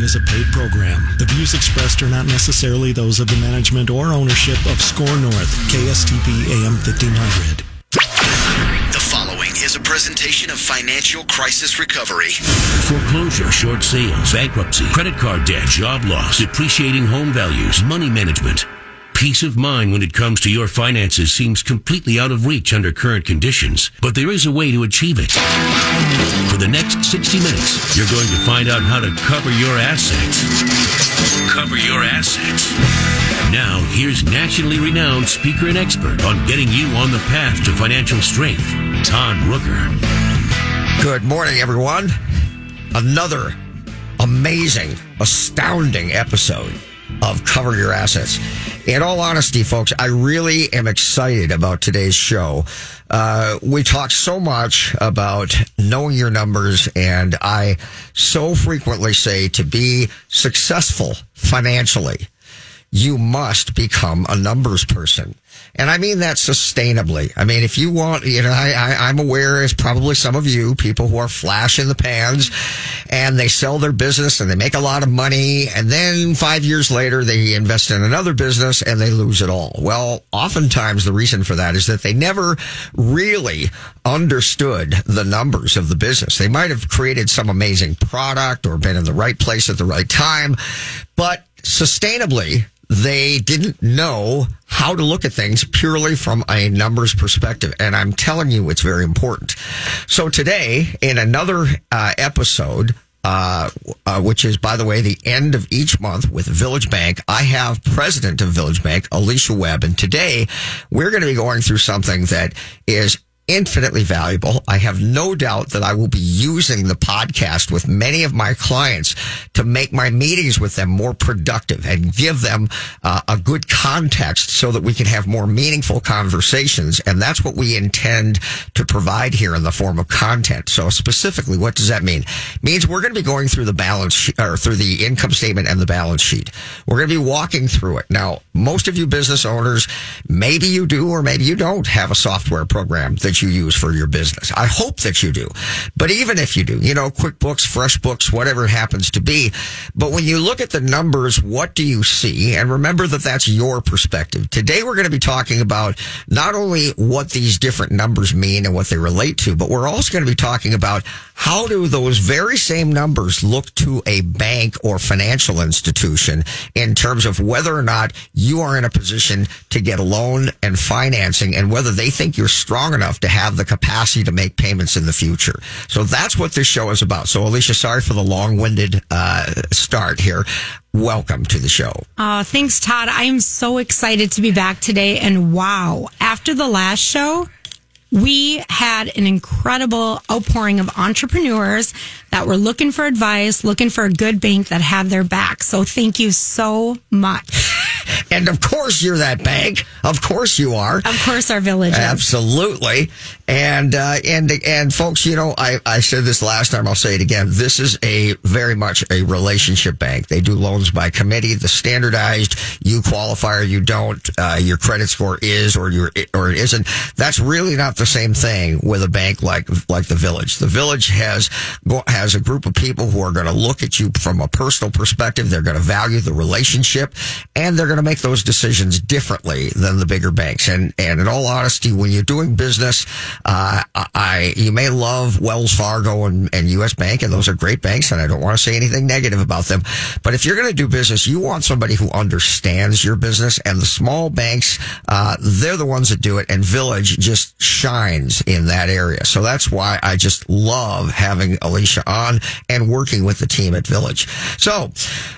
following is a paid program. The views expressed are not necessarily those of the management or ownership of SKOR North, KSTP AM 1500. The following is a presentation of financial crisis recovery. Foreclosure, short sales, bankruptcy, credit card debt, job loss, depreciating home values, money management. Peace of mind when it comes to your finances seems completely out of reach under current conditions, but there is a way to achieve it. For the next 60 minutes, you're going to find out how to cover your assets. Cover your assets. Now, here's nationally renowned speaker and expert on getting you on the path to financial strength, Todd Rooker. Good morning, everyone. Another amazing, astounding episode of Cover Your Assets. In all honesty, folks, I really am excited about today's show. Uh, we talk so much about knowing your numbers, and I so frequently say to be successful financially, you must become a numbers person. And I mean that sustainably. I mean, if you want, you know, I, I'm aware, as probably some of you, people who are flash in the pans and they sell their business and they make a lot of money. And then five years later, they invest in another business and they lose it all. Well, oftentimes the reason for that is that they never really understood the numbers of the business. They might have created some amazing product or been in the right place at the right time, but sustainably, they didn't know how to look at things purely from a numbers perspective. And I'm telling you, it's very important. So today, in another uh, episode, uh, uh, which is, by the way, the end of each month with Village Bank. I have president of Village Bank, Alicia Webb, and today we're going to be going through something that is infinitely valuable. I have no doubt that I will be using the podcast with many of my clients to make my meetings with them more productive and give them uh, a good context so that we can have more meaningful conversations. And that's what we intend to provide here in the form of content. So specifically, what does that mean? It means we're going to be going through the balance or through the income statement and the balance sheet. We're going to be walking through it. Now, most of you business owners, maybe you do or maybe you don't have a software program that you use for your business. I hope that you do. But even if you do, you know, QuickBooks, FreshBooks, whatever it happens to be. But when you look at the numbers, what do you see? And remember that that's your perspective. Today we're going to be talking about not only what these different numbers mean and what they relate to, but we're also going to be talking about how do those very same numbers look to a bank or financial institution in terms of whether or not you are in a position to get a loan and financing and whether they think you're strong enough to have the capacity to make payments in the future. So that's what this show is about. So Alicia, sorry for the long-winded uh, start here. Welcome to the show. Uh, thanks, Todd. I am so excited to be back today. And wow, after the last show, we had an incredible outpouring of entrepreneurs that were looking for advice, looking for a good bank that had their back. So thank you so much. And of course you're that bank. Of course you are. Of course our village is. Absolutely. And, uh, and, and folks, you know, I, I said this last time. I'll say it again. This is a very much a relationship bank. They do loans by committee. The standardized, you qualify or you don't, uh, your credit score is or your, or it isn't. That's really not the same thing with a bank like, like the village. The village has, has a group of people who are going to look at you from a personal perspective. They're going to value the relationship and they're going to make those decisions differently than the bigger banks. And, and in all honesty, when you're doing business, uh, I, you may love Wells Fargo and, and U.S. Bank, and those are great banks, and I don't want to say anything negative about them. But if you're going to do business, you want somebody who understands your business, and the small banks, uh, they're the ones that do it, and Village just shines in that area. So that's why I just love having Alicia on and working with the team at Village. So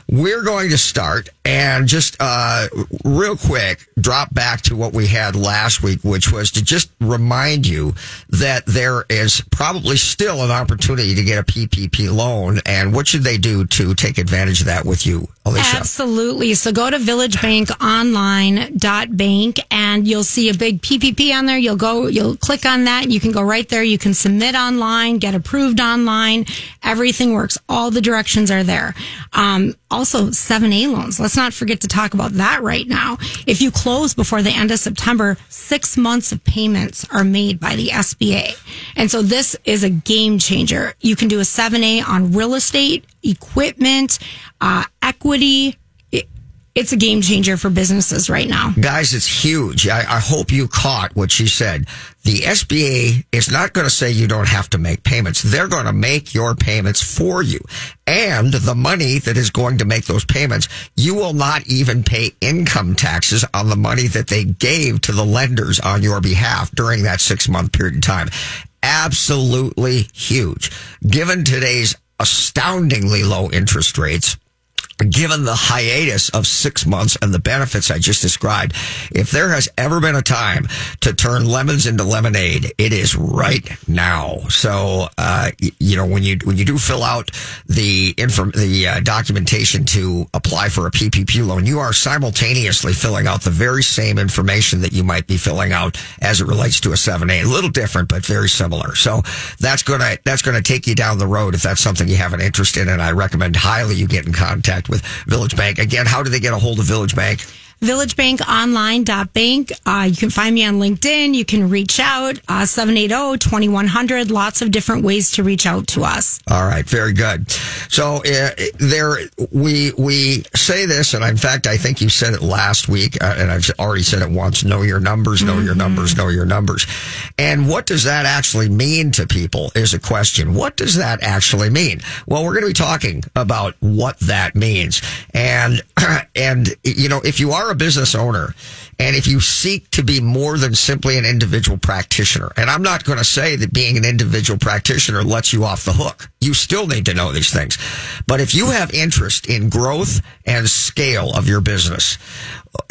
we're going to start and just, uh, real quick, drop back to what we had last week, which was to just remind you that there is probably still an opportunity to get a PPP loan. And what should they do to take advantage of that with you, Alicia? Absolutely. So go to villagebankonline.bank and you'll see a big PPP on there. You'll go, you'll click on that. You can go right there. You can submit online, get approved online. Everything works. All the directions are there. Um, also 7A loans. Let's not forget to talk about that right now. If you close before the end of September, six months of payments are made by the SBA. And so this is a game changer. You can do a 7A on real estate equipment, uh, equity. It, it's a game changer for businesses right now. Guys, it's huge. I, I hope you caught what she said. The SBA is not going to say you don't have to make payments. They're going to make your payments for you. And the money that is going to make those payments, you will not even pay income taxes on the money that they gave to the lenders on your behalf during that six month period of time. Absolutely huge. Given today's astoundingly low interest rates, given the hiatus of six months and the benefits I just described, if there has ever been a time to turn lemons into lemonade, it is right now. So, uh, you know, when you, when you do fill out the inform, the uh, documentation to apply for a PPP loan, you are simultaneously filling out the very same information that you might be filling out as it relates to a 7A. A little different, but very similar. So that's gonna, that's gonna take you down the road if that's something you have an interest in. And I recommend highly you get in contact with Village Bank. Again, how do they get a hold of Village Bank? villagebankonline.bank. Uh, you can find me on LinkedIn. You can reach out, uh, 780-2100. Lots of different ways to reach out to us. All right. Very good. So, uh, there, we, we say this, and in fact, I think you said it last week, uh, and I've already said it once, know your numbers, know your numbers, know your numbers. And what does that actually mean to people is a question. What does that actually mean? Well, we're going to be talking about what that means. And, and, you know, if you are a business owner and if you seek to be more than simply an individual practitioner, and I'm not going to say that being an individual practitioner lets you off the hook. You still need to know these things. But if you have interest in growth and scale of your business,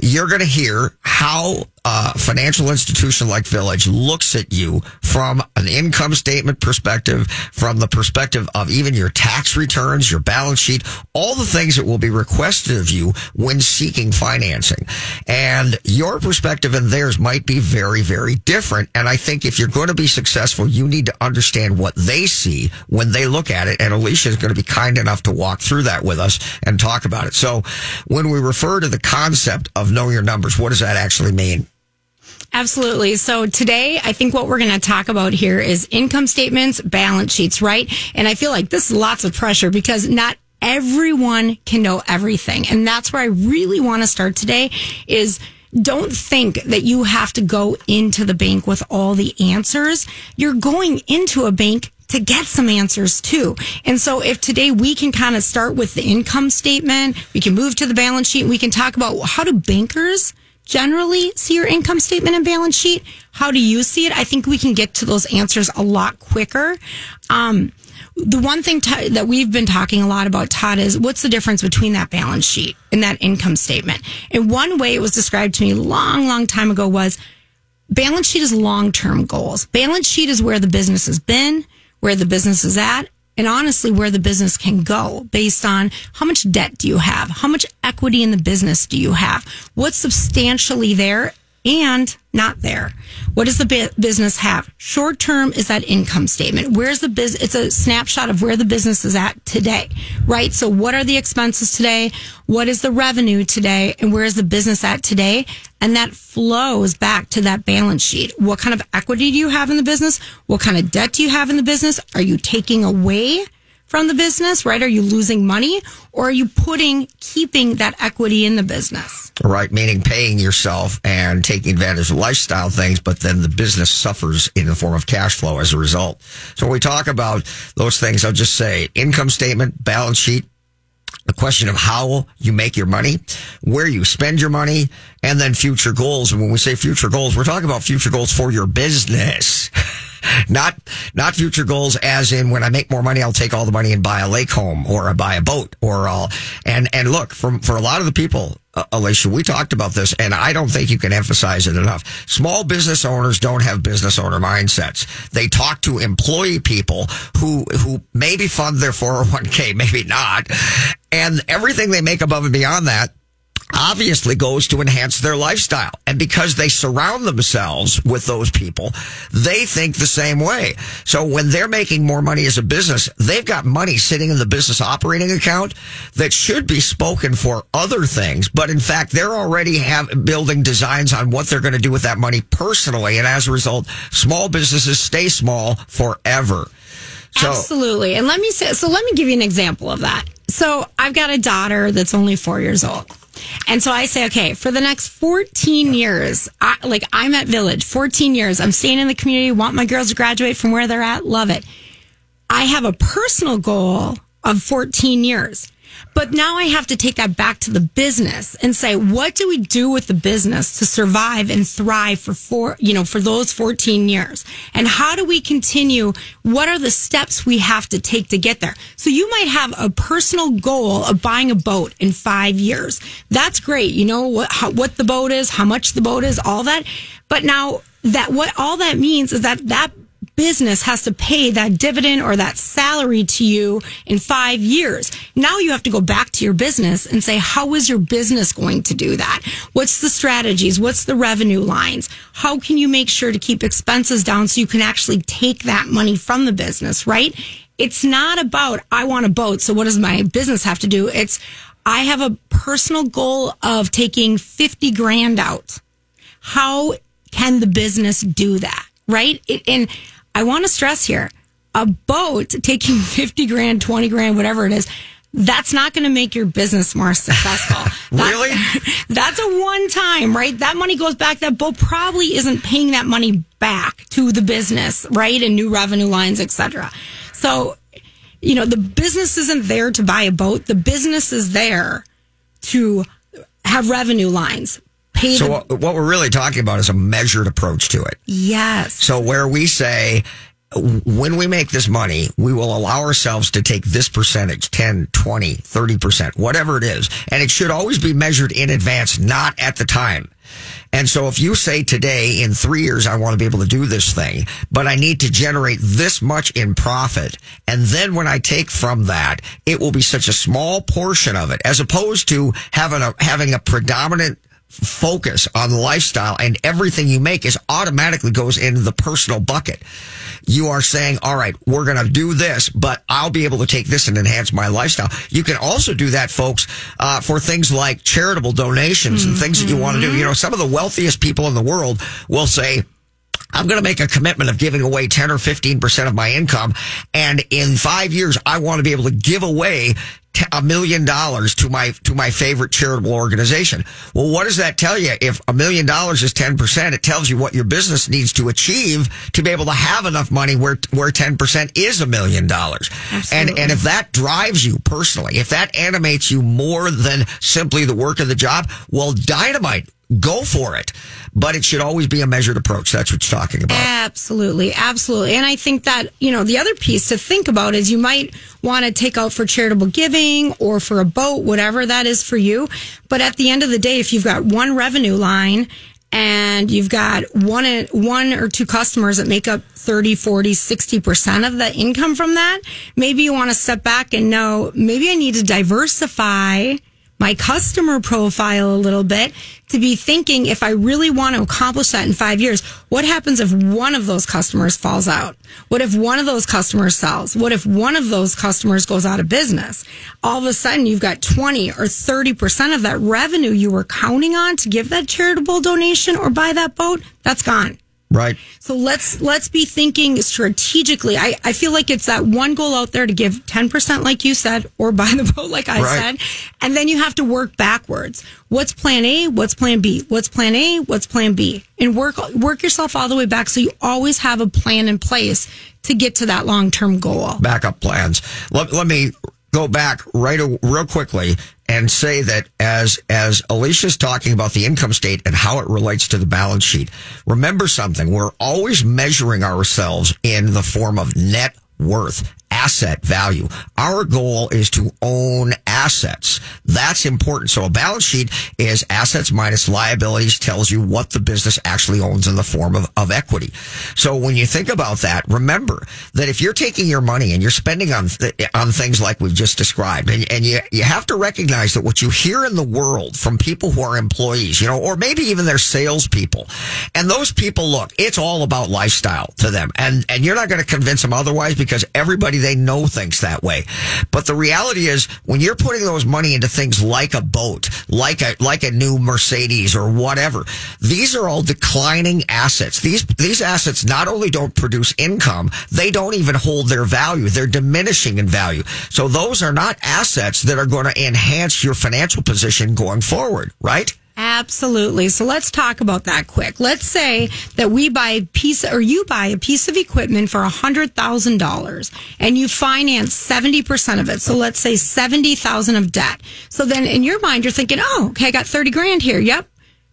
you're going to hear how a financial institution like Village looks at you from an income statement perspective, from the perspective of even your tax returns, your balance sheet, all the things that will be requested of you when seeking financing. And your perspective and theirs might be very, very different. And I think if you're going to be successful, you need to understand what they see when they look at it. And Alicia is going to be kind enough to walk through that with us and talk about it. So when we refer to the concept of know your numbers, what does that actually mean? Absolutely. So today, I think what we're going to talk about here is income statements, balance sheets, right? And I feel like this is lots of pressure because not everyone can know everything. And that's where I really want to start today is don't think that you have to go into the bank with all the answers. You're going into a bank to get some answers too. And so if today we can kind of start with the income statement, we can move to the balance sheet, we can talk about how do bankers generally see your income statement and balance sheet? How do you see it? I think we can get to those answers a lot quicker. Um, the one thing that we've been talking a lot about, Todd, is what's the difference between that balance sheet and that income statement? And one way it was described to me long, long time ago was balance sheet is long term goals. Balance sheet is where the business has been, where the business is at, and honestly where the business can go based on how much debt do you have? How much equity in the business do you have? What's substantially there and not there? What does the business have? Short term is that income statement. Where's the business? It's a snapshot of where the business is at today, right? So what are the expenses today? What is the revenue today? And where is the business at today? And that flows back to that balance sheet. What kind of equity do you have in the business? What kind of debt do you have in the business? Are you taking away from the business, right? Are you losing money or are you putting, keeping that equity in the business? Right, meaning paying yourself and taking advantage of lifestyle things, but then the business suffers in the form of cash flow as a result. So when we talk about those things, I'll just say income statement, balance sheet, the question of how you make your money, where you spend your money, and then future goals. And when we say future goals, we're talking about future goals for your business. not not future goals as in when I make more money, I'll take all the money and buy a lake home or I buy a boat or I'll and and look from for a lot of the people, uh, Alicia, we talked about this, and I don't think you can emphasize it enough. Small business owners don't have business owner mindsets. They talk to employee people who who maybe fund their 401k, maybe not, and everything they make above and beyond that obviously goes to enhance their lifestyle. And because they surround themselves with those people, they think the same way. So when they're making more money as a business, they've got money sitting in the business operating account that should be spoken for other things. But in fact, they're already have building designs on what they're going to do with that money personally. And as a result, small businesses stay small forever. So Absolutely. And let me say, so let me give you an example of that. So I've got a daughter that's only four years old. And so I say, okay, for the next 14 years, I, like I'm at Village, 14 years, I'm staying in the community, want my girls to graduate from where they're at, love it. I have a personal goal of 14 years. But now I have to take that back to the business and say, what do we do with the business to survive and thrive for four, you know, for those 14 years? And how do we continue? What are the steps we have to take to get there? So you might have a personal goal of buying a boat in five years. That's great. You know what, how, what the boat is, how much the boat is, all that. But now that what all that means is that that business has to pay that dividend or that salary to you in five years. Now you have to go back to your business and say, how is your business going to do that? What's the strategies? What's the revenue lines? How can you make sure to keep expenses down so you can actually take that money from the business, right? It's not about, I want a boat. So what does my business have to do? It's, I have a personal goal of taking 50 grand out. How can the business do that? Right? It, and I want to stress here a boat taking 50 grand, 20 grand, whatever it is, that's not going to make your business more successful. Really? That's, that's a one time, right? That money goes back. That boat probably isn't paying that money back to the business, right? And new revenue lines, etc. So, you know, the business isn't there to buy a boat. The business is there to have revenue lines. Pay So the, what, what we're really talking about is a measured approach to it. yes. So where we say, when we make this money, we will allow ourselves to take this percentage, 10, 20, 30%, whatever it is. And it should always be measured in advance, not at the time. And so if you say today, in three years, I want to be able to do this thing, but I need to generate this much in profit. And then when I take from that, it will be such a small portion of it as opposed to having a, having a predominant focus on lifestyle and everything you make is automatically goes into the personal bucket. You are saying, all right, we're going to do this, but I'll be able to take this and enhance my lifestyle. You can also do that, folks, uh, for things like charitable donations and things that you want to do. You know, some of the wealthiest people in the world will say, I'm going to make a commitment of giving away 10 or 15% of my income. And in five years, I want to be able to give away a million dollars to my, to my favorite charitable organization. Well, what does that tell you? If a million dollars is 10%, it tells you what your business needs to achieve to be able to have enough money where, where 10% is a million dollars. And, and if that drives you personally, if that animates you more than simply the work of the job, well, dynamite go for it. But it should always be a measured approach. That's what you're talking about. Absolutely, absolutely. And I think that, you know, the other piece to think about is you might want to take out for charitable giving or for a boat, whatever that is for you. But at the end of the day, if you've got one revenue line and you've got one one or two customers that make up 30, 40, 60% of the income from that, maybe you want to step back and know maybe I need to diversify my customer profile a little bit to be thinking if I really want to accomplish that in five years, what happens if one of those customers falls out? What if one of those customers sells? What if one of those customers goes out of business? All of a sudden you've got 20 or 30% of that revenue you were counting on to give that charitable donation or buy that boat. That's gone. Right. So let's let's be thinking strategically. I, I feel like it's that one goal out there to give ten percent, like you said, or buy the boat, like I Right. said, and then you have to work backwards. What's Plan A? What's Plan B? What's Plan A? What's Plan B? And work work yourself all the way back so you always have a plan in place to get to that long term goal. Backup plans. Let, let me go back right real quickly and say that as as Alicia's talking about the income state and how it relates to the balance sheet, remember something. We're always measuring ourselves in the form of net worth. Asset value. Our goal is to own assets. That's important. So a balance sheet is assets minus liabilities tells you what the business actually owns in the form of, of equity. So when you think about that, remember that if you're taking your money and you're spending on, th- on things like we've just described, and, and you, you have to recognize that what you hear in the world from people who are employees, you know, or maybe even their salespeople, and those people look, it's all about lifestyle to them. And, and you're not going to convince them otherwise because everybody they know thinks that way. But the reality is when you're putting those money into things like a boat, like a like a new Mercedes or whatever. These are all declining assets. These these assets not only don't produce income, they don't even hold their value. They're diminishing in value. So those are not assets that are going to enhance your financial position going forward, right? Absolutely. So let's talk about that quick. Let's say that we buy a piece or you buy a piece of equipment for $100,000 and you finance 70% of it. So let's say 70,000 of debt. So then in your mind, you're thinking, oh, okay, I got 30 grand here. Yep.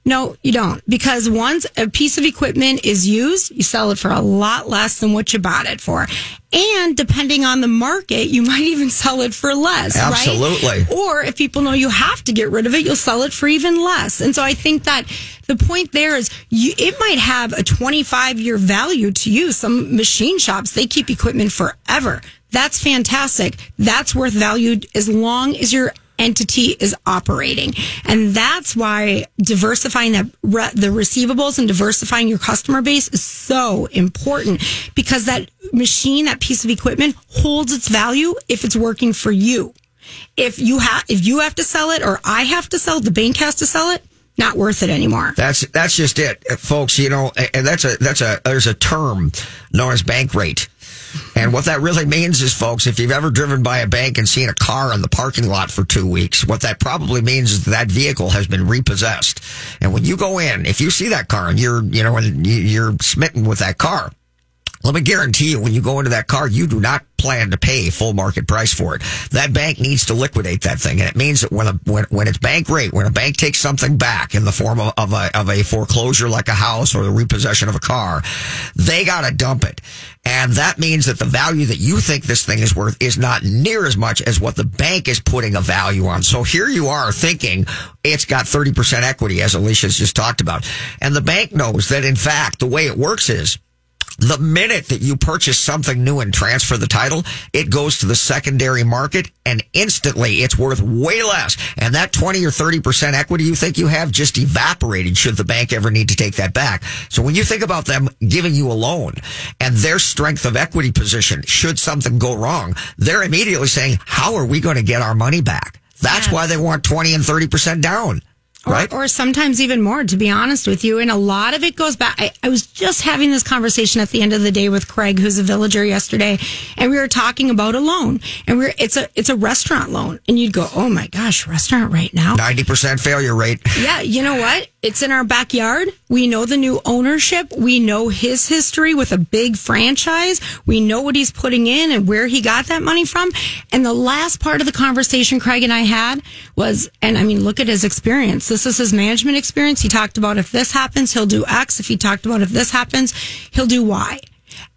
No, you don't. Because once a piece of equipment is used, you sell it for a lot less than what you bought it for. And depending on the market, you might even sell it for less. Absolutely. Right? Or if people know you have to get rid of it, you'll sell it for even less. And so I think that the point there is you, it might have a 25 year value to you. Some machine shops, they keep equipment forever. That's fantastic. That's worth value as long as you're entity is operating. And that's why diversifying the, the receivables and diversifying your customer base is so important because that machine, that piece of equipment holds its value if it's working for you. If you have, if you have to sell it or I have to sell it, the bank has to sell it, not worth it anymore. That's that's just it, folks. You know, and that's a that's a there's a term known as bank rate. And what that really means is, folks, if you've ever driven by a bank and seen a car in the parking lot for two weeks, what that probably means is that vehicle has been repossessed. And when you go in, if you see that car and you're, you know, and you're smitten with that car, let me guarantee you, when you go into that car, you do not plan to pay full market price for it. That bank needs to liquidate that thing. And it means that when a, when, when it's bank rate, when a bank takes something back in the form of, of a, of a foreclosure like a house or the repossession of a car, they got to dump it. And that means that the value that you think this thing is worth is not near as much as what the bank is putting a value on. So here you are thinking it's got 30% equity, as Alicia's just talked about. And the bank knows that in fact, the way it works is the minute that you purchase something new and transfer the title, it goes to the secondary market and instantly it's worth way less. And that 20 or 30% equity you think you have just evaporated should the bank ever need to take that back. So when you think about them giving you a loan and their strength of equity position, should something go wrong, they're immediately saying, how are we going to get our money back? That's yes. why they want 20 and 30% down. Right? Or, or, sometimes even more, to be honest with you. And a lot of it goes back. I, I, was just having this conversation at the end of the day with Craig, who's a villager yesterday, and we were talking about a loan. And we're it's a it's a restaurant loan. And you'd go, Oh my gosh, restaurant right now. Ninety percent failure rate. Yeah, you know what? It's in our backyard. We know the new ownership. We know his history with a big franchise. We know what he's putting in and where he got that money from. And the last part of the conversation Craig and I had was, and I mean, look at his experience. This is his management experience. He talked about if this happens, he'll do X. If he talked about if this happens, he'll do Y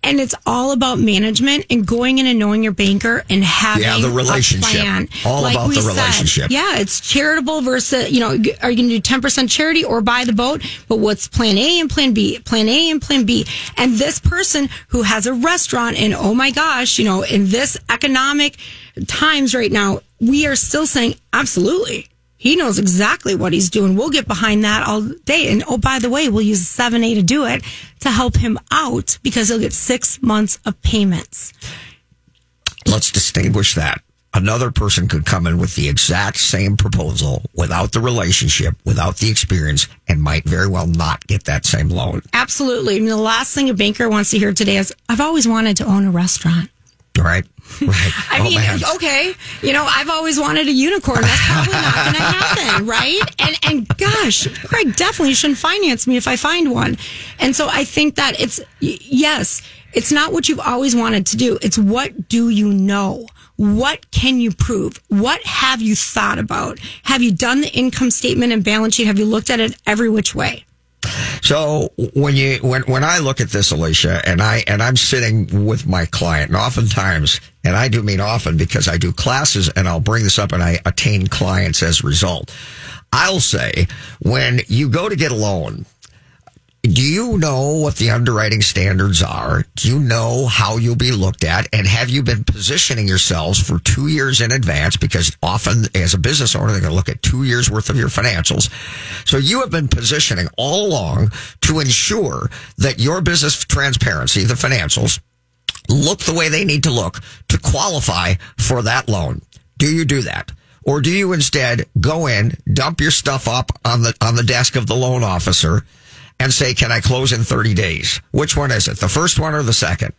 and it's all about management and going in and knowing your banker and having yeah, the relationship. All like about the relationship. Said, yeah, it's charitable versus, you know, are you going to do 10% charity or buy the boat? But what's plan A and plan B? Plan A and plan B. And this person who has a restaurant and oh my gosh, you know, in this economic times right now, we are still saying absolutely he knows exactly what he's doing. We'll get behind that all day. And oh, by the way, we'll use 7A to do it to help him out because he'll get six months of payments. Let's distinguish that. Another person could come in with the exact same proposal without the relationship, without the experience, and might very well not get that same loan. Absolutely. I mean, the last thing a banker wants to hear today is, I've always wanted to own a restaurant. Right. Right. I oh, mean, man. okay, you know, I've always wanted a unicorn. That's probably not going to happen, right? And and gosh, Craig definitely shouldn't finance me if I find one. And so I think that it's yes, it's not what you've always wanted to do. It's what do you know? What can you prove? What have you thought about? Have you done the income statement and balance sheet? Have you looked at it every which way? So when you when when I look at this, Alicia, and I and I'm sitting with my client, and oftentimes, and I do mean often because I do classes, and I'll bring this up, and I attain clients as a result. I'll say when you go to get a loan, do you know what the underwriting standards are? Do you know how you'll be looked at? And have you been positioning yourselves for two years in advance? Because often as a business owner, they're going to look at two years worth of your financials. So you have been positioning all along to ensure that your business transparency, the financials, look the way they need to look to qualify for that loan. Do you do that? Or do you instead go in, dump your stuff up on the, on the desk of the loan officer and say, can I close in 30 days? Which one is it? The first one or the second?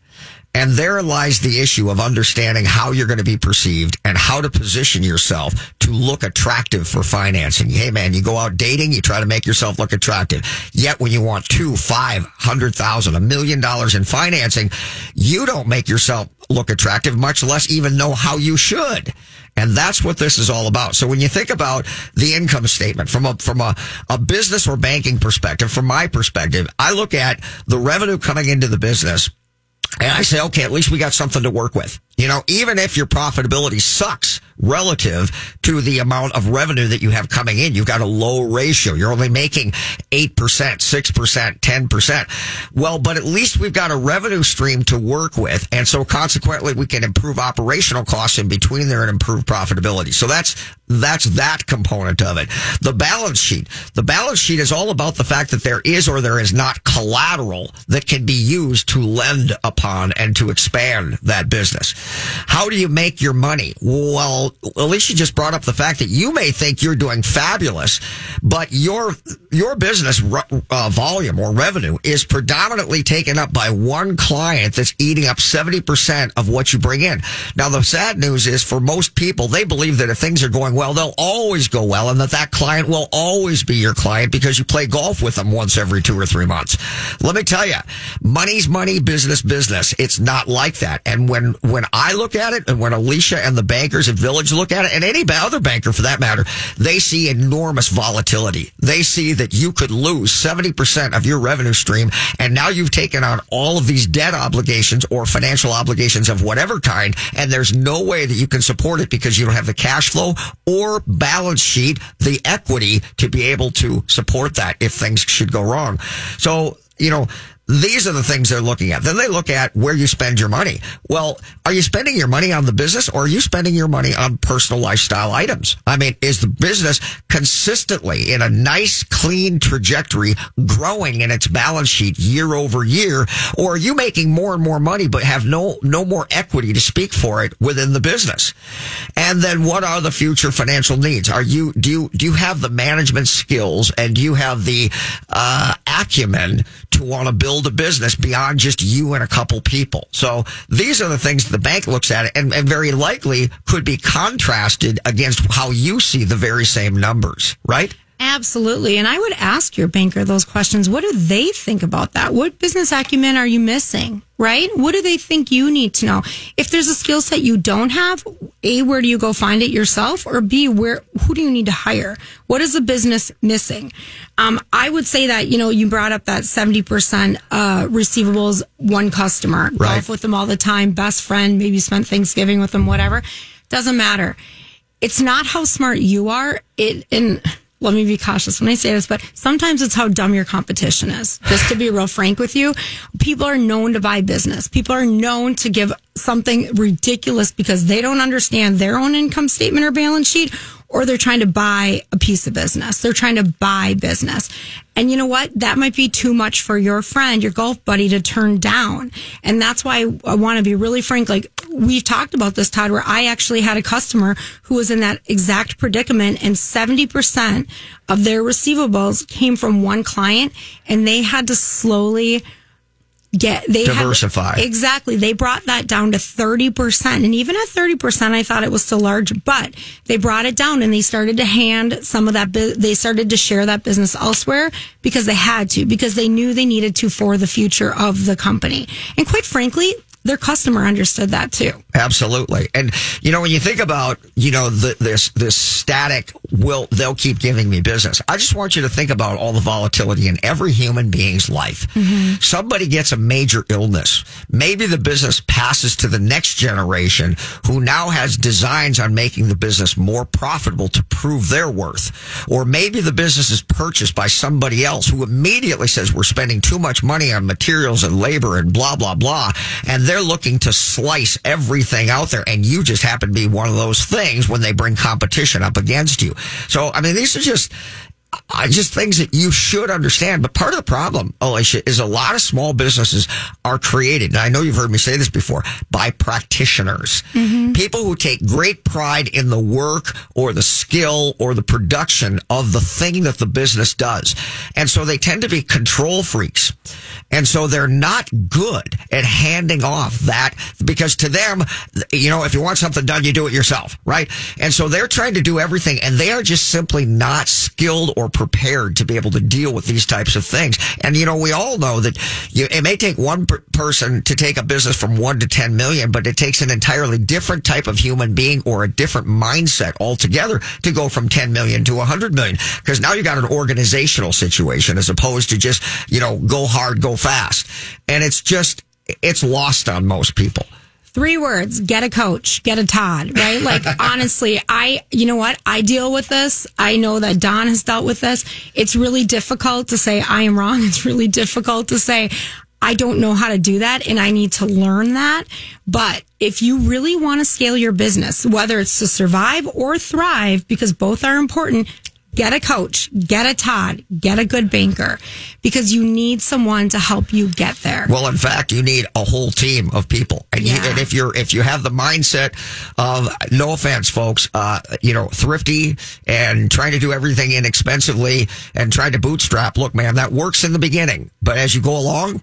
And there lies the issue of understanding how you're going to be perceived and how to position yourself to look attractive for financing. Hey man, you go out dating, you try to make yourself look attractive. Yet when you want two, five, hundred thousand, a million dollars in financing, you don't make yourself look attractive, much less even know how you should. And that's what this is all about. So when you think about the income statement from a, from a, a business or banking perspective, from my perspective, I look at the revenue coming into the business and I say, okay, at least we got something to work with. You know, even if your profitability sucks relative to the amount of revenue that you have coming in, you've got a low ratio. You're only making 8%, 6%, 10%. Well, but at least we've got a revenue stream to work with. And so consequently, we can improve operational costs in between there and improve profitability. So that's, that's that component of it. The balance sheet. The balance sheet is all about the fact that there is or there is not collateral that can be used to lend upon and to expand that business. How do you make your money? Well, Alicia just brought up the fact that you may think you're doing fabulous, but your your business uh, volume or revenue is predominantly taken up by one client that's eating up 70% of what you bring in. Now, the sad news is for most people, they believe that if things are going well, they'll always go well and that that client will always be your client because you play golf with them once every two or three months. Let me tell you, money's money, business, business. It's not like that. And when, when I look at it and when Alicia and the bankers at Village look at it and any other banker for that matter, they see enormous volatility. They see that you could lose 70% of your revenue stream and now you've taken on all of these debt obligations or financial obligations of whatever kind and there's no way that you can support it because you don't have the cash flow or balance sheet, the equity to be able to support that if things should go wrong. So, you know, these are the things they're looking at. Then they look at where you spend your money. Well, are you spending your money on the business or are you spending your money on personal lifestyle items? I mean, is the business consistently in a nice, clean trajectory growing in its balance sheet year over year? Or are you making more and more money, but have no, no more equity to speak for it within the business? And then what are the future financial needs? Are you, do you, do you have the management skills and do you have the, uh, acumen to want to build a business beyond just you and a couple people. So these are the things the bank looks at and, and very likely could be contrasted against how you see the very same numbers, right? Absolutely. And I would ask your banker those questions. What do they think about that? What business acumen are you missing? Right? What do they think you need to know? If there's a skill set you don't have, A, where do you go find it yourself? Or B, where, who do you need to hire? What is the business missing? Um, I would say that, you know, you brought up that 70%, uh, receivables, one customer, right. golf with them all the time, best friend, maybe spent Thanksgiving with them, whatever. Doesn't matter. It's not how smart you are. It, and, let me be cautious when I say this, but sometimes it's how dumb your competition is. Just to be real frank with you, people are known to buy business. People are known to give something ridiculous because they don't understand their own income statement or balance sheet or they're trying to buy a piece of business. They're trying to buy business. And you know what? That might be too much for your friend, your golf buddy to turn down. And that's why I want to be really frank. Like we've talked about this, Todd, where I actually had a customer who was in that exact predicament and 70% of their receivables came from one client and they had to slowly get they diversify. Have, exactly. They brought that down to 30% and even at 30% i thought it was still large but they brought it down and they started to hand some of that they started to share that business elsewhere because they had to because they knew they needed to for the future of the company. And quite frankly their customer understood that too. Absolutely. And you know, when you think about, you know, the, this this static will they'll keep giving me business. I just want you to think about all the volatility in every human being's life. Mm-hmm. Somebody gets a major illness. Maybe the business passes to the next generation who now has designs on making the business more profitable to prove their worth. Or maybe the business is purchased by somebody else who immediately says we're spending too much money on materials and labor and blah blah blah and they're looking to slice everything out there and you just happen to be one of those things when they bring competition up against you. So, I mean, these are just, I just things that you should understand. But part of the problem, Alicia, is a lot of small businesses are created. And I know you've heard me say this before by practitioners, mm-hmm. people who take great pride in the work or the skill or the production of the thing that the business does. And so they tend to be control freaks. And so they're not good at handing off that because to them, you know, if you want something done, you do it yourself, right? And so they're trying to do everything and they are just simply not skilled or prepared to be able to deal with these types of things. And you know, we all know that you, it may take one per- person to take a business from one to 10 million, but it takes an entirely different type of human being or a different mindset altogether to go from 10 million to 100 million. Cause now you got an organizational situation as opposed to just, you know, go hard, go fast. And it's just, it's lost on most people. Three words, get a coach, get a Todd, right? Like, honestly, I, you know what? I deal with this. I know that Don has dealt with this. It's really difficult to say I am wrong. It's really difficult to say I don't know how to do that and I need to learn that. But if you really want to scale your business, whether it's to survive or thrive, because both are important, get a coach, get a Todd, get a good banker because you need someone to help you get there. Well, in fact, you need a whole team of people, and, you, and if you're if you have the mindset of no offense, folks, uh, you know, thrifty and trying to do everything inexpensively and trying to bootstrap, look, man, that works in the beginning, but as you go along.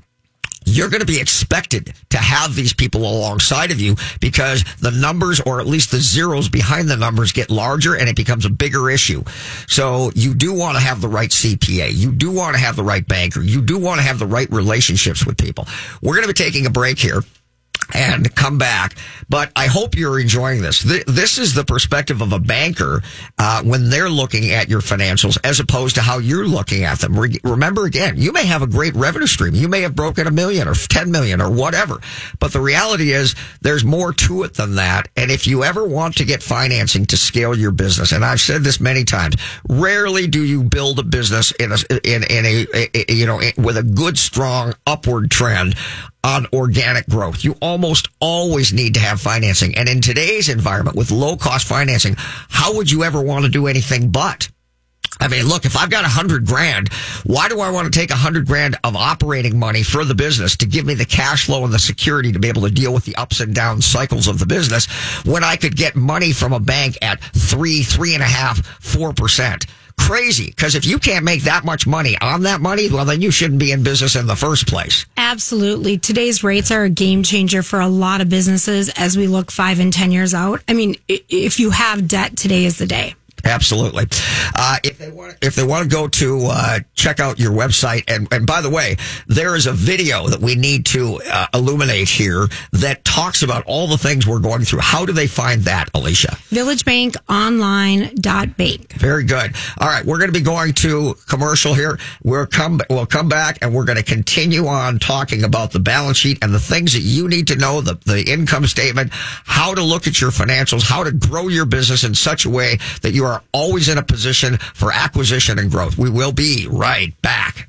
You're going to be expected to have these people alongside of you because the numbers or at least the zeros behind the numbers get larger and it becomes a bigger issue. So you do want to have the right CPA. You do want to have the right banker. You do want to have the right relationships with people. We're going to be taking a break here and come back. But I hope you're enjoying this. Th- This is the perspective of a banker uh, when they're looking at your financials as opposed to how you're looking at them. Re- remember again, you may have a great revenue stream. You may have broken a million or 10 million or whatever. But the reality is there's more to it than that. And if you ever want to get financing to scale your business, and I've said this many times, rarely do you build a business in a, in, in a, a- you know, with a good, strong upward trend on organic growth. You almost always need to have financing. And in today's environment with low cost financing, how would you ever want to do anything but? I mean, look, if I've got a hundred grand, why do I want to take a hundred grand of operating money for the business to give me the cash flow and the security to be able to deal with the ups and down cycles of the business when I could get money from a bank at three, three and a half, four percent? Crazy. Because if you can't make that much money on that money, well, then you shouldn't be in business in the first place. Absolutely. Today's rates are a game changer for a lot of businesses as we look five and 10 years out. I mean, if you have debt, today is the day. Absolutely. Uh, if they want, if they want to go to uh, check out your website, and and by the way, there is a video that we need to uh, illuminate here that talks about all the things we're going through. How do they find that, Alicia? villagebankonline.bank. Very good. All right, we're going to be going to commercial here. We'll come we'll come back and we're going to continue on talking about the balance sheet and the things that you need to know, the the income statement, how to look at your financials, how to grow your business in such a way that you are always in a position for acquisition and growth. We will be right back.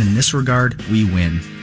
and in this regard, we win.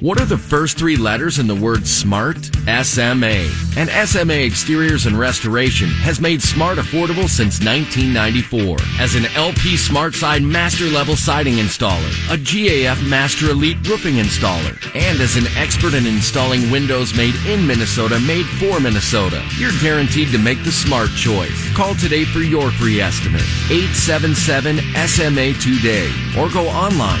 What are the first three letters in the word smart? SMA. And SMA Exteriors and Restoration has made smart affordable since 1994. As an LP Smart Side Master Level Siding Installer, a GAF Master Elite Roofing Installer, and as an expert in installing windows made in Minnesota, made for Minnesota, you're guaranteed to make the smart choice. Call today for your free estimate. 877 SMA today or go online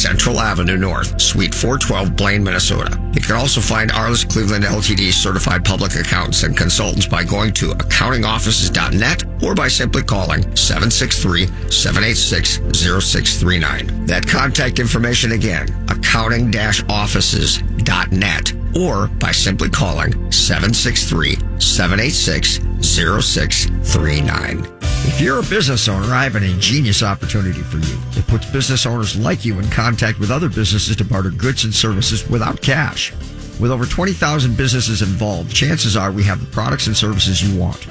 Central Avenue North, Suite 412, Blaine, Minnesota. You can also find Arliss Cleveland LTD certified public accountants and consultants by going to accountingoffices.net or by simply calling 763-786-0639. That contact information again, accounting-offices.net or by simply calling 763-786-0639. If you're a business owner, I have an ingenious opportunity for you. It puts business owners like you in contact with other businesses to barter goods and services without cash. With over 20,000 businesses involved, chances are we have the products and services you want.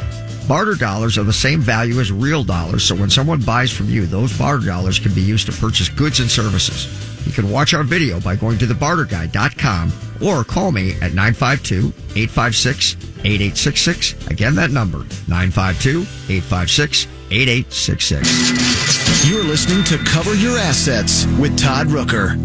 Barter dollars are the same value as real dollars, so when someone buys from you, those barter dollars can be used to purchase goods and services. You can watch our video by going to thebarterguy.com or call me at 952-856-8866. Again, that number, 952-856-8866. You're listening to Cover Your Assets with Todd Rooker.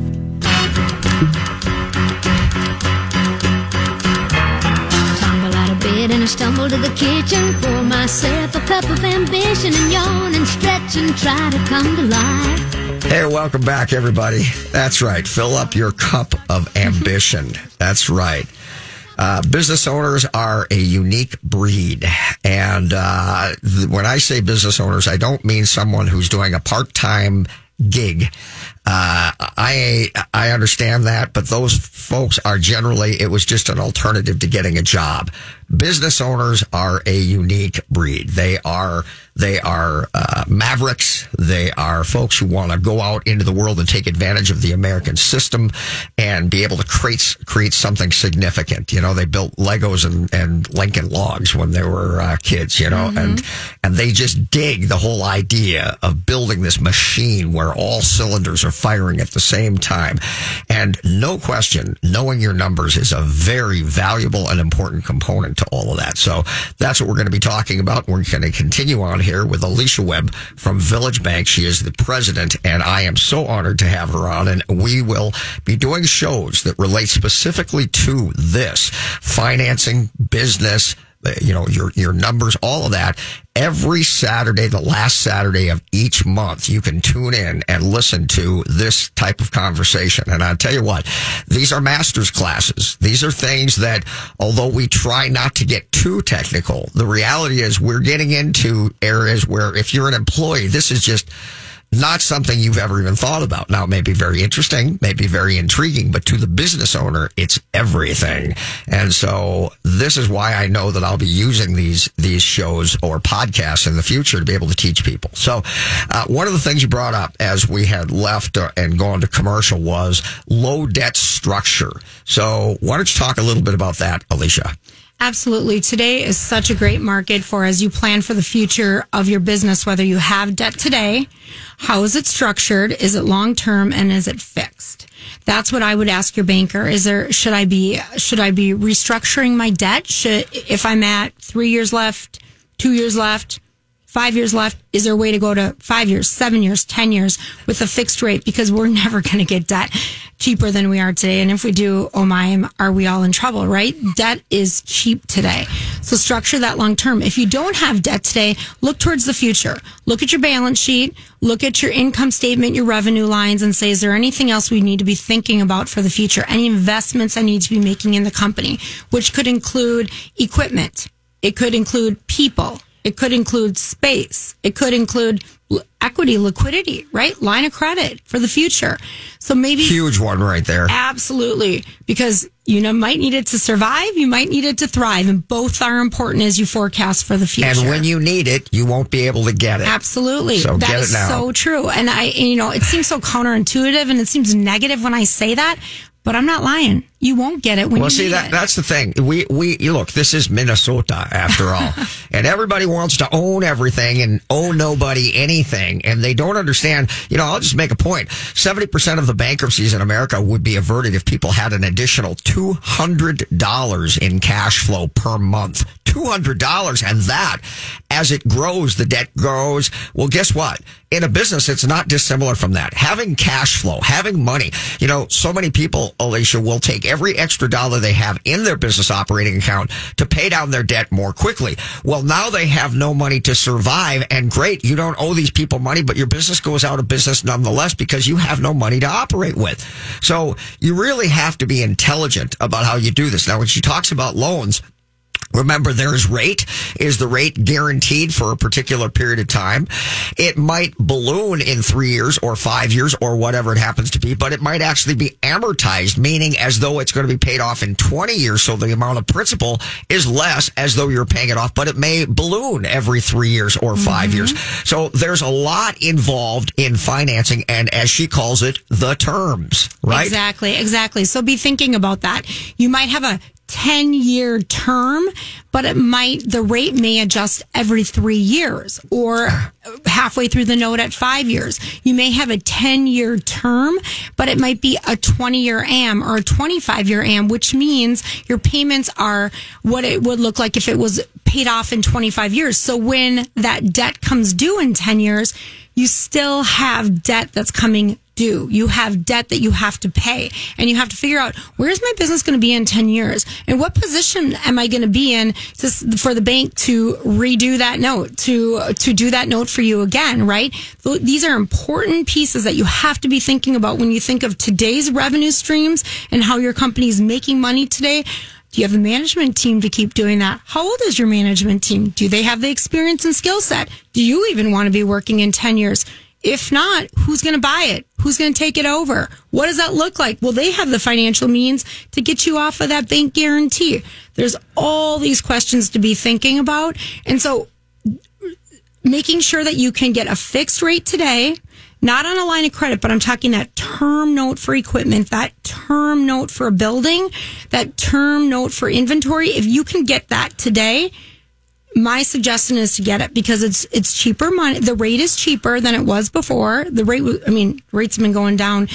Tumble out of bed and I stumble to the kitchen. Pour myself a cup of ambition and yawn and stretch and try to come to life. Hey, welcome back, everybody. That's right. Fill up your cup of ambition. That's right. Uh, business owners are a unique breed. And uh, th- when I say business owners, I don't mean someone who's doing a part time gig. Uh, I I understand that, but those folks are generally it was just an alternative to getting a job. Business owners are a unique breed. They are they are uh, mavericks. They are folks who want to go out into the world and take advantage of the American system and be able to create create something significant. You know, they built Legos and, and Lincoln Logs when they were uh, kids. You know, and and they just dig the whole idea of building this machine where all cylinders are firing at the same time. And no question, knowing your numbers is a very valuable and important component to all of that. So that's what we're going to be talking about. We're going to continue on here with Alicia Webb from Village Bank. She is the president, and I am so honored to have her on. And we will be doing shows that relate specifically to this financing, business, you know, your, your numbers, all of that. Every Saturday, the last Saturday of each month, you can tune in and listen to this type of conversation. And I'll tell you what, these are master's classes. These are things that, although we try not to get too technical, the reality is we're getting into areas where if you're an employee, this is just, not something you've ever even thought about. Now, it may be very interesting, may be very intriguing, but to the business owner, it's everything. And so this is why I know that I'll be using these, these shows or podcasts in the future to be able to teach people. So, uh, one of the things you brought up as we had left uh, and gone to commercial was low debt structure. So why don't you talk a little bit about that, Alicia? Absolutely. Today is such a great market for as you plan for the future of your business, whether you have debt today, how is it structured? Is it long term and is it fixed? That's what I would ask your banker. Is there, should I be, should I be restructuring my debt? Should, if I'm at three years left, two years left, five years left, is there a way to go to five years, seven years, 10 years with a fixed rate? Because we're never going to get debt cheaper than we are today. And if we do, oh my, are we all in trouble, right? Debt is cheap today. So structure that long term. If you don't have debt today, look towards the future. Look at your balance sheet, look at your income statement, your revenue lines, and say, is there anything else we need to be thinking about for the future? Any investments I need to be making in the company, which could include equipment. It could include people. It could include space. It could include equity, liquidity, right? Line of credit for the future. So maybe Huge one right there. Absolutely. Because you know, might need it to survive, you might need it to thrive, and both are important as you forecast for the future. And when you need it, you won't be able to get it. Absolutely. So That get is it now. so true. And I, you know, it seems so counterintuitive and it seems negative when I say that, but I'm not lying. You won't get it when well, you see that it. that's the thing. We we you look. This is Minnesota after all, and everybody wants to own everything and owe nobody anything, and they don't understand. You know, I'll just make a point. Seventy percent of the bankruptcies in America would be averted if people had an additional two hundred dollars in cash flow per month. Two hundred dollars, and that as it grows, the debt grows. Well, guess what? In a business, it's not dissimilar from that. Having cash flow, having money. You know, so many people, Alicia, will take every extra dollar they have in their business operating account to pay down their debt more quickly. Well, now they have no money to survive and great. You don't owe these people money, but your business goes out of business nonetheless because you have no money to operate with. So you really have to be intelligent about how you do this. Now, when she talks about loans, Remember, there's rate. Is the rate guaranteed for a particular period of time? It might balloon in three years or five years or whatever it happens to be, but it might actually be amortized, meaning as though it's going to be paid off in 20 years. So the amount of principal is less as though you're paying it off, but it may balloon every three years or 5 mm-hmm. years. So there's a lot involved in financing and as she calls it, the terms, right? Exactly, exactly. So be thinking about that. You might have a 10 year term, but it might, the rate may adjust every three years or halfway through the note at five years. You may have a 10 year term, but it might be a 20 year AM or a 25 year AM, which means your payments are what it would look like if it was paid off in 25 years. So when that debt comes due in 10 years, you still have debt that's coming due. You have debt that you have to pay and you have to figure out where's my business going to be in 10 years and what position am I going to be in to, for the bank to redo that note, to, to do that note for you again, right? Th- These are important pieces that you have to be thinking about when you think of today's revenue streams and how your company is making money today. Do you have a management team to keep doing that? How old is your management team? Do they have the experience and skill set? Do you even want to be working in 10 years? If not, who's going to buy it? Who's going to take it over? What does that look like? Well, they have the financial means to get you off of that bank guarantee. There's all these questions to be thinking about. And so making sure that you can get a fixed rate today, not on a line of credit, but I'm talking that term note for equipment, that term note for a building, that term note for inventory. If you can get that today, my suggestion is to get it because it's it's cheaper money. The rate is cheaper than it was before. The rate, I mean, rates have been going down.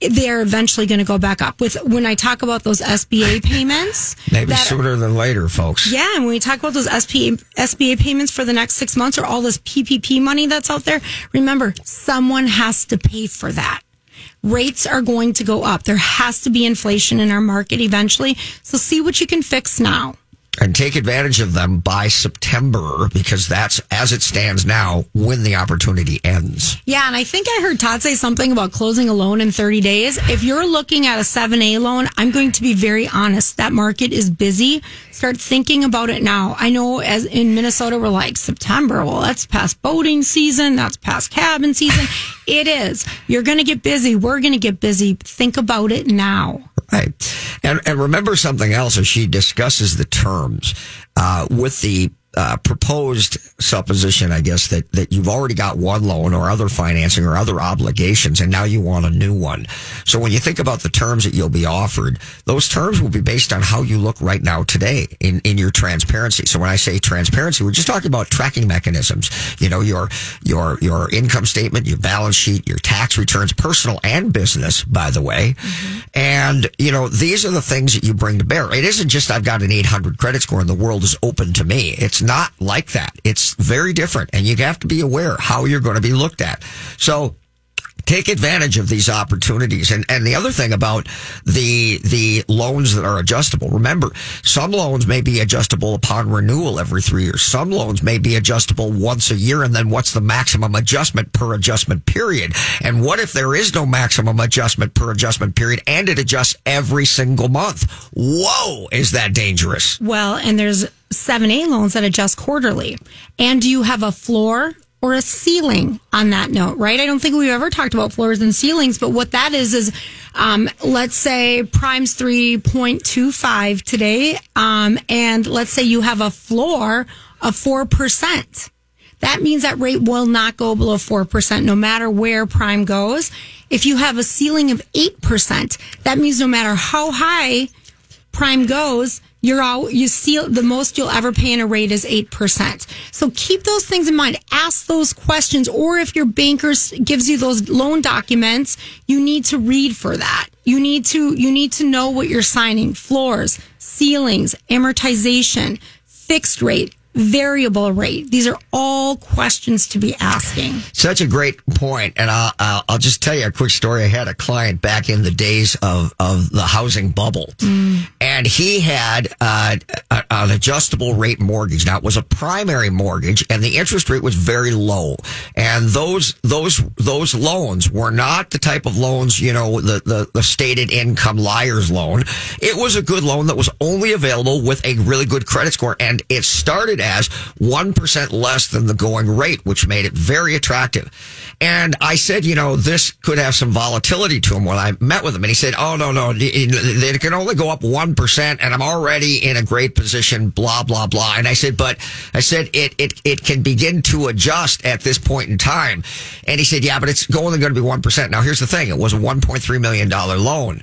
They're eventually going to go back up. With when I talk about those SBA payments, Maybe that- sooner than later, folks. yeah, and when we talk about those SPA, SBA payments for the next six months or all this PPP money that's out there, remember, someone has to pay for that. Rates are going to go up. There has to be inflation in our market eventually. So see what you can fix now. And take advantage of them by September because that's as it stands now when the opportunity ends. Yeah, and I think I heard Todd say something about closing a loan in 30 days. If you're looking at a 7A loan, I'm going to be very honest. That market is busy. Start thinking about it now. I know as in Minnesota, we're like September. Well, that's past boating season. That's past cabin season. it is. You're going to get busy. We're going to get busy. Think about it now. And, and remember something else as she discusses the terms uh, with the uh, proposed supposition, I guess, that, that you've already got one loan or other financing or other obligations, and now you want a new one. So when you think about the terms that you'll be offered, those terms will be based on how you look right now today in, in your transparency. So when I say transparency, we're just talking about tracking mechanisms. You know, your, your, your income statement, your balance sheet, your tax returns, personal and business, by the way. And, you know, these are the things that you bring to bear. It isn't just I've got an 800 credit score and the world is open to me. It's not like that. It's very different and you have to be aware how you're going to be looked at. So take advantage of these opportunities. And, and the other thing about the, the loans that are adjustable, remember, some loans may be adjustable upon renewal every three years. Some loans may be adjustable once a year. And then what's the maximum adjustment per adjustment period? And what if there is no maximum adjustment per adjustment period and it adjusts every single month? Whoa, is that dangerous? Well, and there's 7A loans that adjust quarterly. And do you have a floor or a ceiling on that note, right? I don't think we've ever talked about floors and ceilings, but what that is is, um, let's say Prime's 3.25 today, um, and let's say you have a floor of 4%. That means that rate will not go below 4% no matter where prime goes. If you have a ceiling of 8%, that means no matter how high prime goes, you're all, you see the most you'll ever pay in a rate is 8%. So keep those things in mind. Ask those questions. Or if your banker gives you those loan documents, you need to read for that. You need to, you need to know what you're signing. Floors, ceilings, amortization, fixed rate, variable rate. These are all questions to be asking. Such a great point, and I'll, I'll I'll just tell you a quick story. I had a client back in the days of of the housing bubble, mm. And he had uh, an adjustable rate mortgage. Now it was a primary mortgage, and the interest rate was very low. And those those those loans were not the type of loans you know the the, the stated income liars loan. It was a good loan that was only available with a really good credit score, and it started as 1% less than the going rate, which made it very attractive. And I said, you know, this could have some volatility to him when I met with him. And he said, oh, no, no, it can only go up 1% and I'm already in a great position, blah, blah, blah. And I said, but I said, it, it, it can begin to adjust at this point in time. And he said, yeah, but it's only going to be 1%. Now, here's the thing. It was a $1.3 million loan.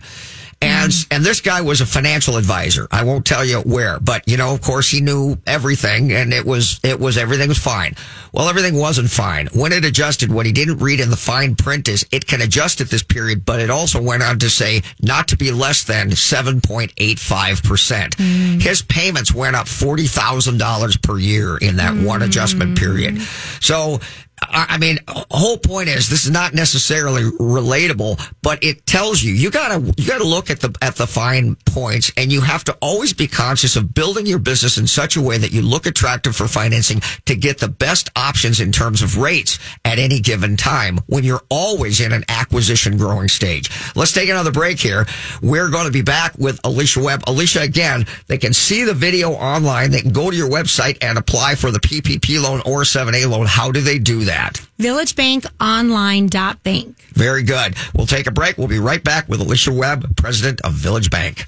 And, mm-hmm. and this guy was a financial advisor. I won't tell you where, but you know, of course he knew everything and it was, it was, everything was fine. Well, everything wasn't fine. When it adjusted, what he didn't read in the fine print is it can adjust at this period, but it also went on to say not to be less than 7.85%. Mm. His payments went up $40,000 per year in that one adjustment period. Mm. So, I mean, whole point is this is not necessarily relatable, but it tells you you gotta you gotta look at the at the fine points, and you have to always be conscious of building your business in such a way that you look attractive for financing to get the best options in terms of rates at any given time when you're always in an acquisition growing stage. Let's take another break here. We're going to be back with Alicia Webb. Alicia, again, they can see the video online. They can go to your website and apply for the PPP loan or 7A loan. How do they do that? At? villagebankonline.bank. Very good. We'll take a break. We'll be right back with Alicia Webb, president of Village Bank.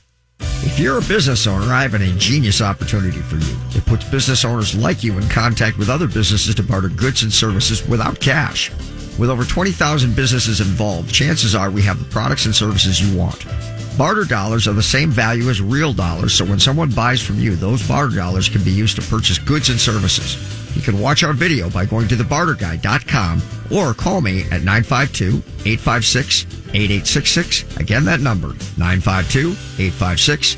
If you're a business owner, I have an ingenious opportunity for you. It puts business owners like you in contact with other businesses to barter goods and services without cash. With over 20,000 businesses involved, chances are we have the products and services you want. Barter dollars are the same value as real dollars, so when someone buys from you, those barter dollars can be used to purchase goods and services. You can watch our video by going to thebarterguy.com or call me at 952 856 8866. Again, that number 952 856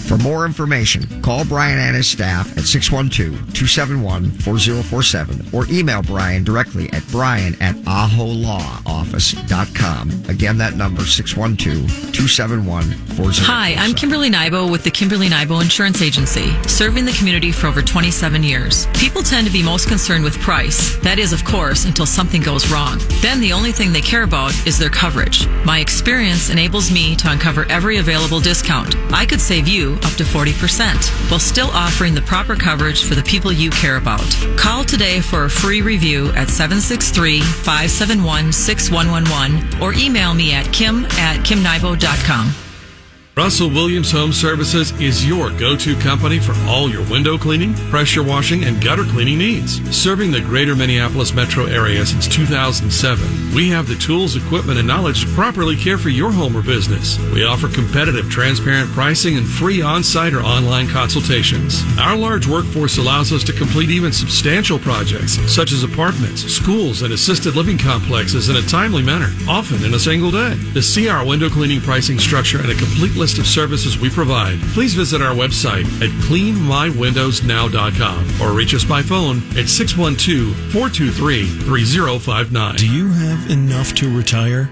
For more information, call Brian and his staff at 612-271-4047 or email Brian directly at brian at aholawoffice.com. Again, that number 612-271-4047. Hi, I'm Kimberly Nybo with the Kimberly Nybo Insurance Agency, serving the community for over 27 years. People tend to be most concerned with price. That is, of course, until something goes wrong. Then the only thing they care about is their coverage. My experience enables me to uncover every available discount. I could save you up to 40% while still offering the proper coverage for the people you care about. Call today for a free review at 763-571-6111 or email me at kim at kimnybo.com. Russell Williams Home Services is your go-to company for all your window cleaning, pressure washing, and gutter cleaning needs. Serving the greater Minneapolis metro area since 2007, we have the tools, equipment, and knowledge to properly care for your home or business. We offer competitive, transparent pricing and free on-site or online consultations. Our large workforce allows us to complete even substantial projects, such as apartments, schools, and assisted living complexes in a timely manner, often in a single day. To see our window cleaning pricing structure and a complete list of services we provide, please visit our website at cleanmywindowsnow.com or reach us by phone at 612-423-3059. Do you have enough to retire?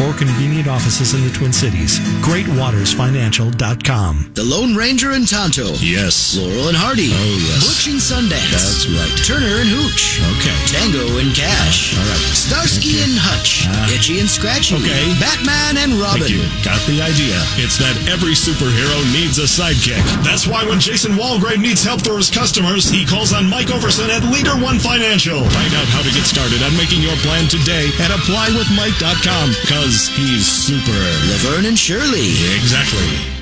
Four convenient offices in the Twin Cities. GreatWatersFinancial.com. The Lone Ranger and Tonto. Yes. Laurel and Hardy. Oh, yes. Butch and Sundance. That's right. Turner and Hooch. Okay. Tango and Cash. All right. Starsky and Hutch. Ah. Itchy and Scratchy. Okay. Batman and Robin. Thank you. Got the idea. It's that every superhero needs a sidekick. That's why when Jason Walgrave needs help for his customers, he calls on Mike Overson at Leader One Financial. Find out how to get started on making your plan today at applywithmike.com because he's super. Laverne and Shirley. Exactly.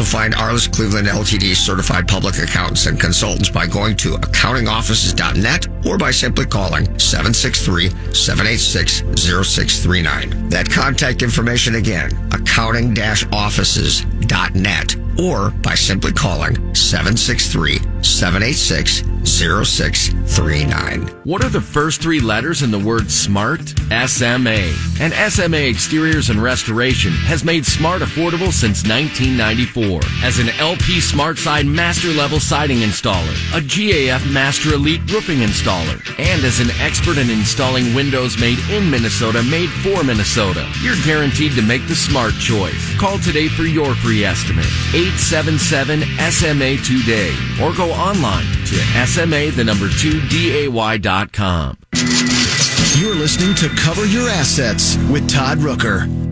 also find Arliss Cleveland LTD certified public accountants and consultants by going to accountingoffices.net or by simply calling 763-786-0639. That contact information again, accounting-offices.net or by simply calling 763-786-0639. What are the first three letters in the word smart? SMA. And SMA Exteriors and Restoration has made smart affordable since 1994. As an LP Smart Side Master Level Siding Installer, a GAF Master Elite Roofing Installer, and as an expert in installing windows made in Minnesota, made for Minnesota, you're guaranteed to make the smart choice. Call today for your free estimate. 877 SMA today or go online to SMA the number 2 DAY.com. You're listening to Cover Your Assets with Todd Rooker.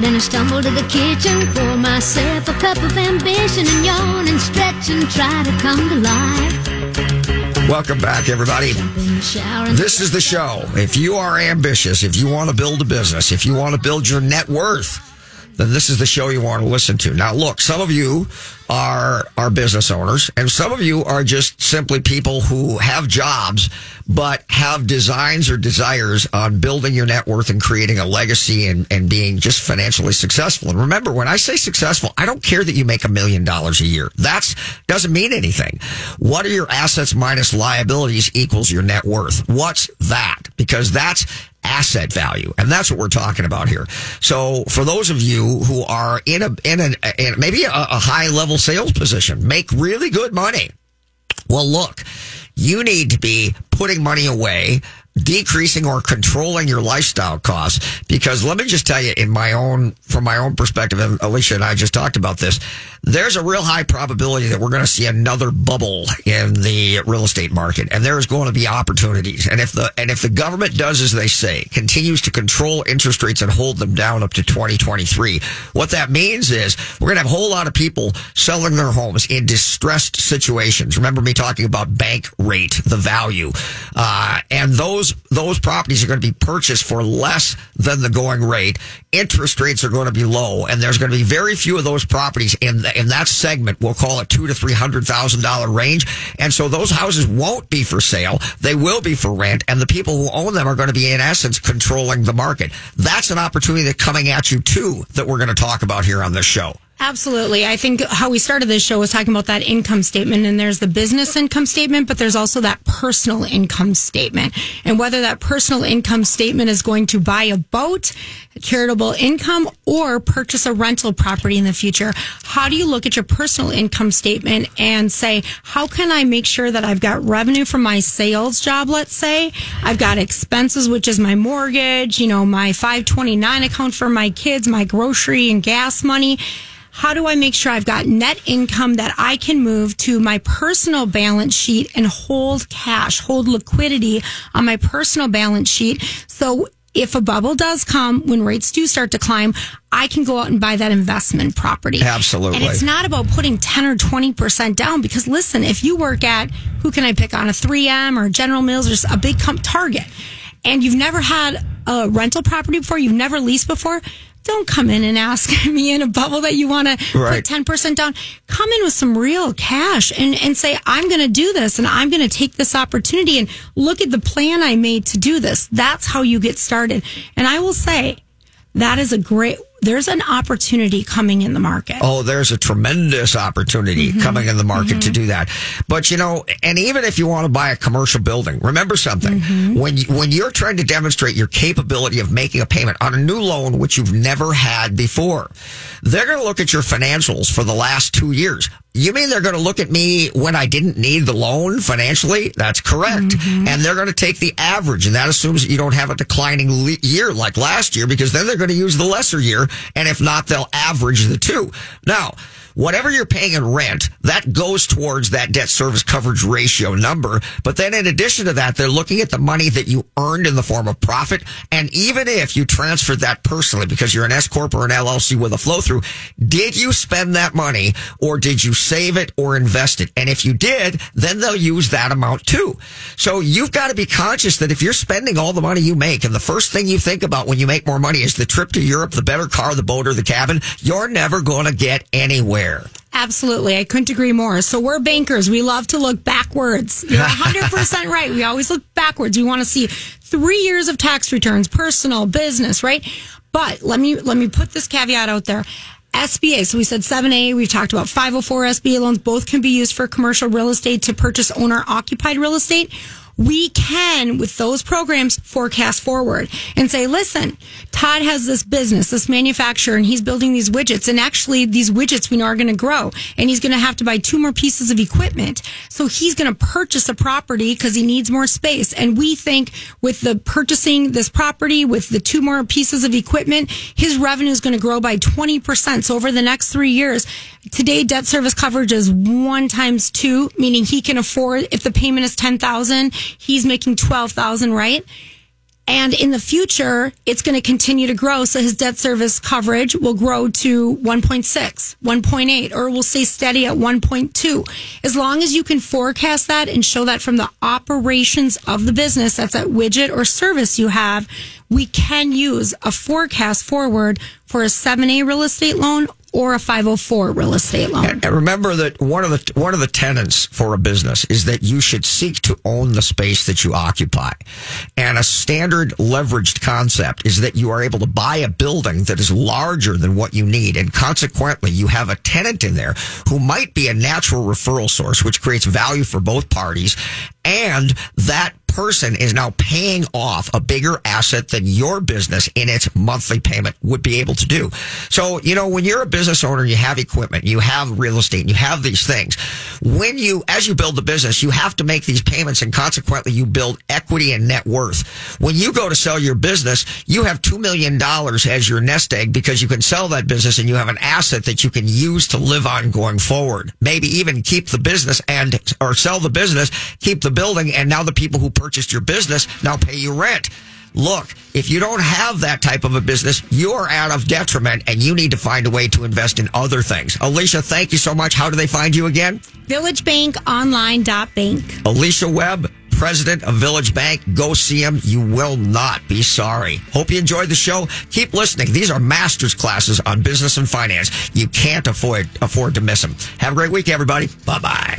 Bed and I stumble to the kitchen. Pour myself a cup of ambition and yawn and stretch and try to come to life. Welcome back, everybody. In the shower and This is the show. If you are ambitious, if you want to build a business, if you want to build your net worth, then this is the show you want to listen to. Now, look, some of you are are business owners, and some of you are just simply people who have jobs but have designs or desires on building your net worth and creating a legacy and, and being just financially successful. And remember, when I say successful, I don't care that you make a million dollars a year. That's doesn't mean anything. What are your assets minus liabilities equals your net worth? What's that? Because that's asset value. And that's what we're talking about here. So for those of you who are in a, in a, in maybe a, a high level sales position, make really good money. Well, look, you need to be putting money away, decreasing or controlling your lifestyle costs. Because let me just tell you, in my own, from my own perspective, and Alicia and I just talked about this, there's a real high probability that we're going to see another bubble in the real estate market. And there's going to be opportunities. And if the, and if the government does as they say, continues to control interest rates and hold them down up to 2023, what that means is we're going to have a whole lot of people selling their homes in distressed situations. Remember me talking about bank rate, the value. Uh, and those, those properties are going to be purchased for less than the going rate. Interest rates are going to be low and there's going to be very few of those properties in the, in that segment. We'll call it two to three hundred thousand dollar range. And so those houses won't be for sale. They will be for rent and the people who own them are going to be in essence controlling the market. That's an opportunity that's coming at you too that we're going to talk about here on this show. Absolutely. I think how we started this show was talking about that income statement and there's the business income statement, but there's also that personal income statement. And whether that personal income statement is going to buy a boat, charitable income, or purchase a rental property in the future, how do you look at your personal income statement and say, how can I make sure that I've got revenue from my sales job, let's say? I've got expenses, which is my mortgage, you know, my 529 account for my kids, my grocery and gas money how do I make sure I've got net income that I can move to my personal balance sheet and hold cash, hold liquidity on my personal balance sheet? So if a bubble does come, when rates do start to climb, I can go out and buy that investment property. Absolutely. And it's not about putting 10 or 20% down because listen, if you work at, who can I pick on a 3M or General Mills or a big comp Target and you've never had a rental property before, you've never leased before, don't come in and ask me in a bubble that you want to Right. put 10% down. Come in with some real cash and, and say, I'm going to do this and I'm going to take this opportunity and look at the plan I made to do this. That's how you get started. And I will say that is a great, there's an opportunity coming in the market. Oh, there's a tremendous opportunity mm-hmm. coming in the market to mm-hmm. do that. But you know, and even if you want to buy a commercial building, remember something. Mm-hmm. When you, when you're trying to demonstrate your capability of making a payment on a new loan which you've never had before, they're going to look at your financials for the last 2 years. You mean they're going to look at me when I didn't need the loan financially? That's correct. Mm-hmm. And they're going to take the average and that assumes that you don't have a declining le- year like last year because then they're going to use the lesser year and if not they'll average the two. Now, whatever you're paying in rent, that goes towards that debt service coverage ratio number. But then in addition to that, they're looking at the money that you earned in the form of profit. And even if you transferred that personally because you're an S Corp or an LLC with a flow through, did you spend that money or did you save it or invest it? And if you did, then they'll use that amount too. So you've got to be conscious that if you're spending all the money you make and the first thing you think about when you make more money is the trip to Europe, the better car, the boat or the cabin, you're never going to get anywhere. Absolutely. I couldn't agree more. So we're bankers. We love to look backwards. You're 100% right. We always look backwards. We want to see three years of tax returns, personal, business, right? But let me, let me put this caveat out there. SBA. So we said 7A. We've talked about 504 SBA loans. Both can be used for commercial real estate to purchase owner occupied real estate we can, with those programs, forecast forward and say, listen, Todd has this business, this manufacturer, and he's building these widgets. And actually, these widgets we know are going to grow. And he's going to have to buy two more pieces of equipment. So he's going to purchase a property because he needs more space. And we think with the purchasing this property, with the two more pieces of equipment, his revenue is going to grow by 20%. So over the next three years, today debt service coverage is one times two, meaning he can afford, if the payment is 10,000, he's making 12,000, right? And in the future, it's going to continue to grow. So his debt service coverage will grow to 1.6, 1.8, or will stay steady at 1.2. As long as you can forecast that and show that from the operations of the business, that's that widget or service you have, we can use a forecast forward for a 7A real estate loan or a 504 real estate loan. And remember that one of the one of the tenets for a business is that you should seek to own the space that you occupy. And a standard leveraged concept is that you are able to buy a building that is larger than what you need and consequently you have a tenant in there who might be a natural referral source which creates value for both parties and that person is now paying off a bigger asset than your business in its monthly payment would be able to do. So, you know, when you're a business owner, you have equipment, you have real estate, you have these things. When you, as you build the business, you have to make these payments and consequently you build equity and net worth. When you go to sell your business, you have $2 million as your nest egg because you can sell that business and you have an asset that you can use to live on going forward. Maybe even keep the business and, or sell the business, keep the building, and now the people who purchased your business now pay you rent. Look, if you don't have that type of a business, you're out of detriment and you need to find a way to invest in other things. Alicia, thank you so much. How do they find you again? VillageBankOnline.bank. Alicia Webb, president of Village Bank. Go see him. You will not be sorry. Hope you enjoyed the show. Keep listening. These are master's classes on business and finance. You can't afford, afford to miss them. Have a great week, everybody. Bye bye.